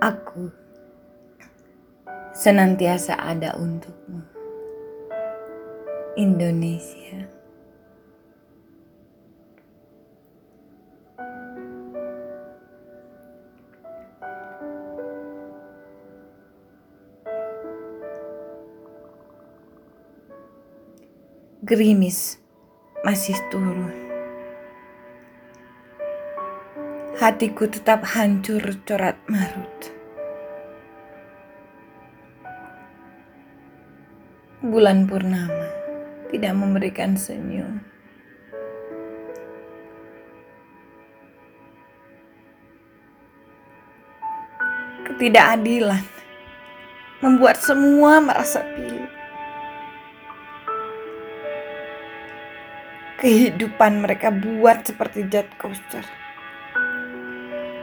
Aku senantiasa ada untukmu. Indonesia. Gerimis masih turun. Hatiku tetap hancur corat marut. Bulan purnama tidak memberikan senyum. Ketidakadilan membuat semua merasa pilu. Kehidupan mereka buat seperti jet coaster.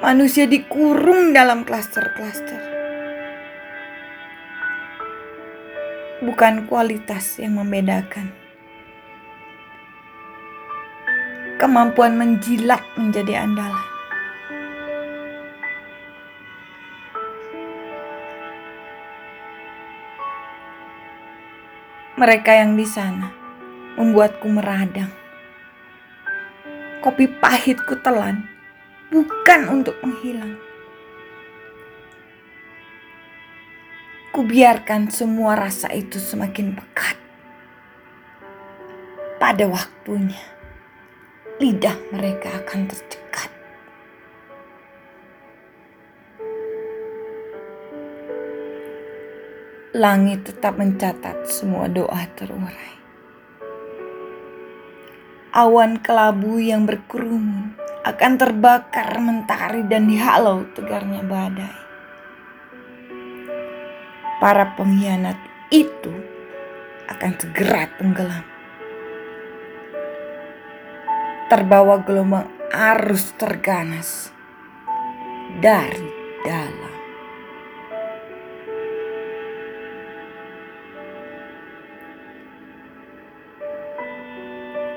Manusia dikurung dalam klaster-klaster. Bukan kualitas yang membedakan. Kemampuan menjilat menjadi andalan. Mereka yang di sana membuatku meradang kopi pahit ku telan bukan untuk menghilang. Kubiarkan semua rasa itu semakin pekat. Pada waktunya, lidah mereka akan tercekat. Langit tetap mencatat semua doa terurai awan kelabu yang berkerumun akan terbakar mentari dan dihalau tegarnya badai. Para pengkhianat itu akan segera tenggelam. Terbawa gelombang arus terganas dari dalam.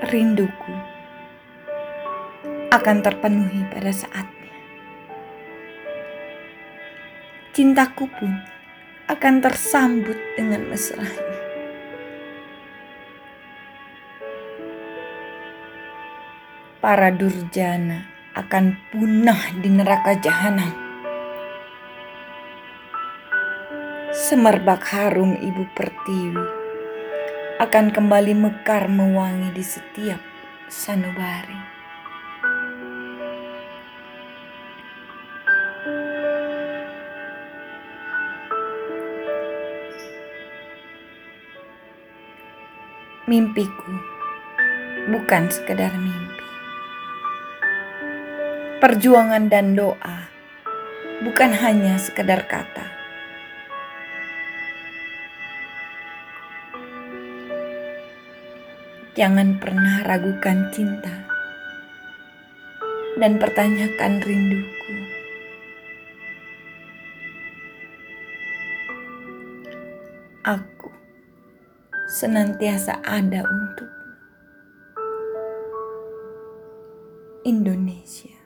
Rinduku akan terpenuhi pada saatnya. Cintaku pun akan tersambut dengan mesranya. Para durjana akan punah di neraka jahanam. Semerbak harum ibu pertiwi akan kembali mekar mewangi di setiap sanubari. Mimpiku bukan sekedar mimpi. Perjuangan dan doa bukan hanya sekedar kata Jangan pernah ragukan cinta dan pertanyakan rinduku. Aku senantiasa ada untuk Indonesia.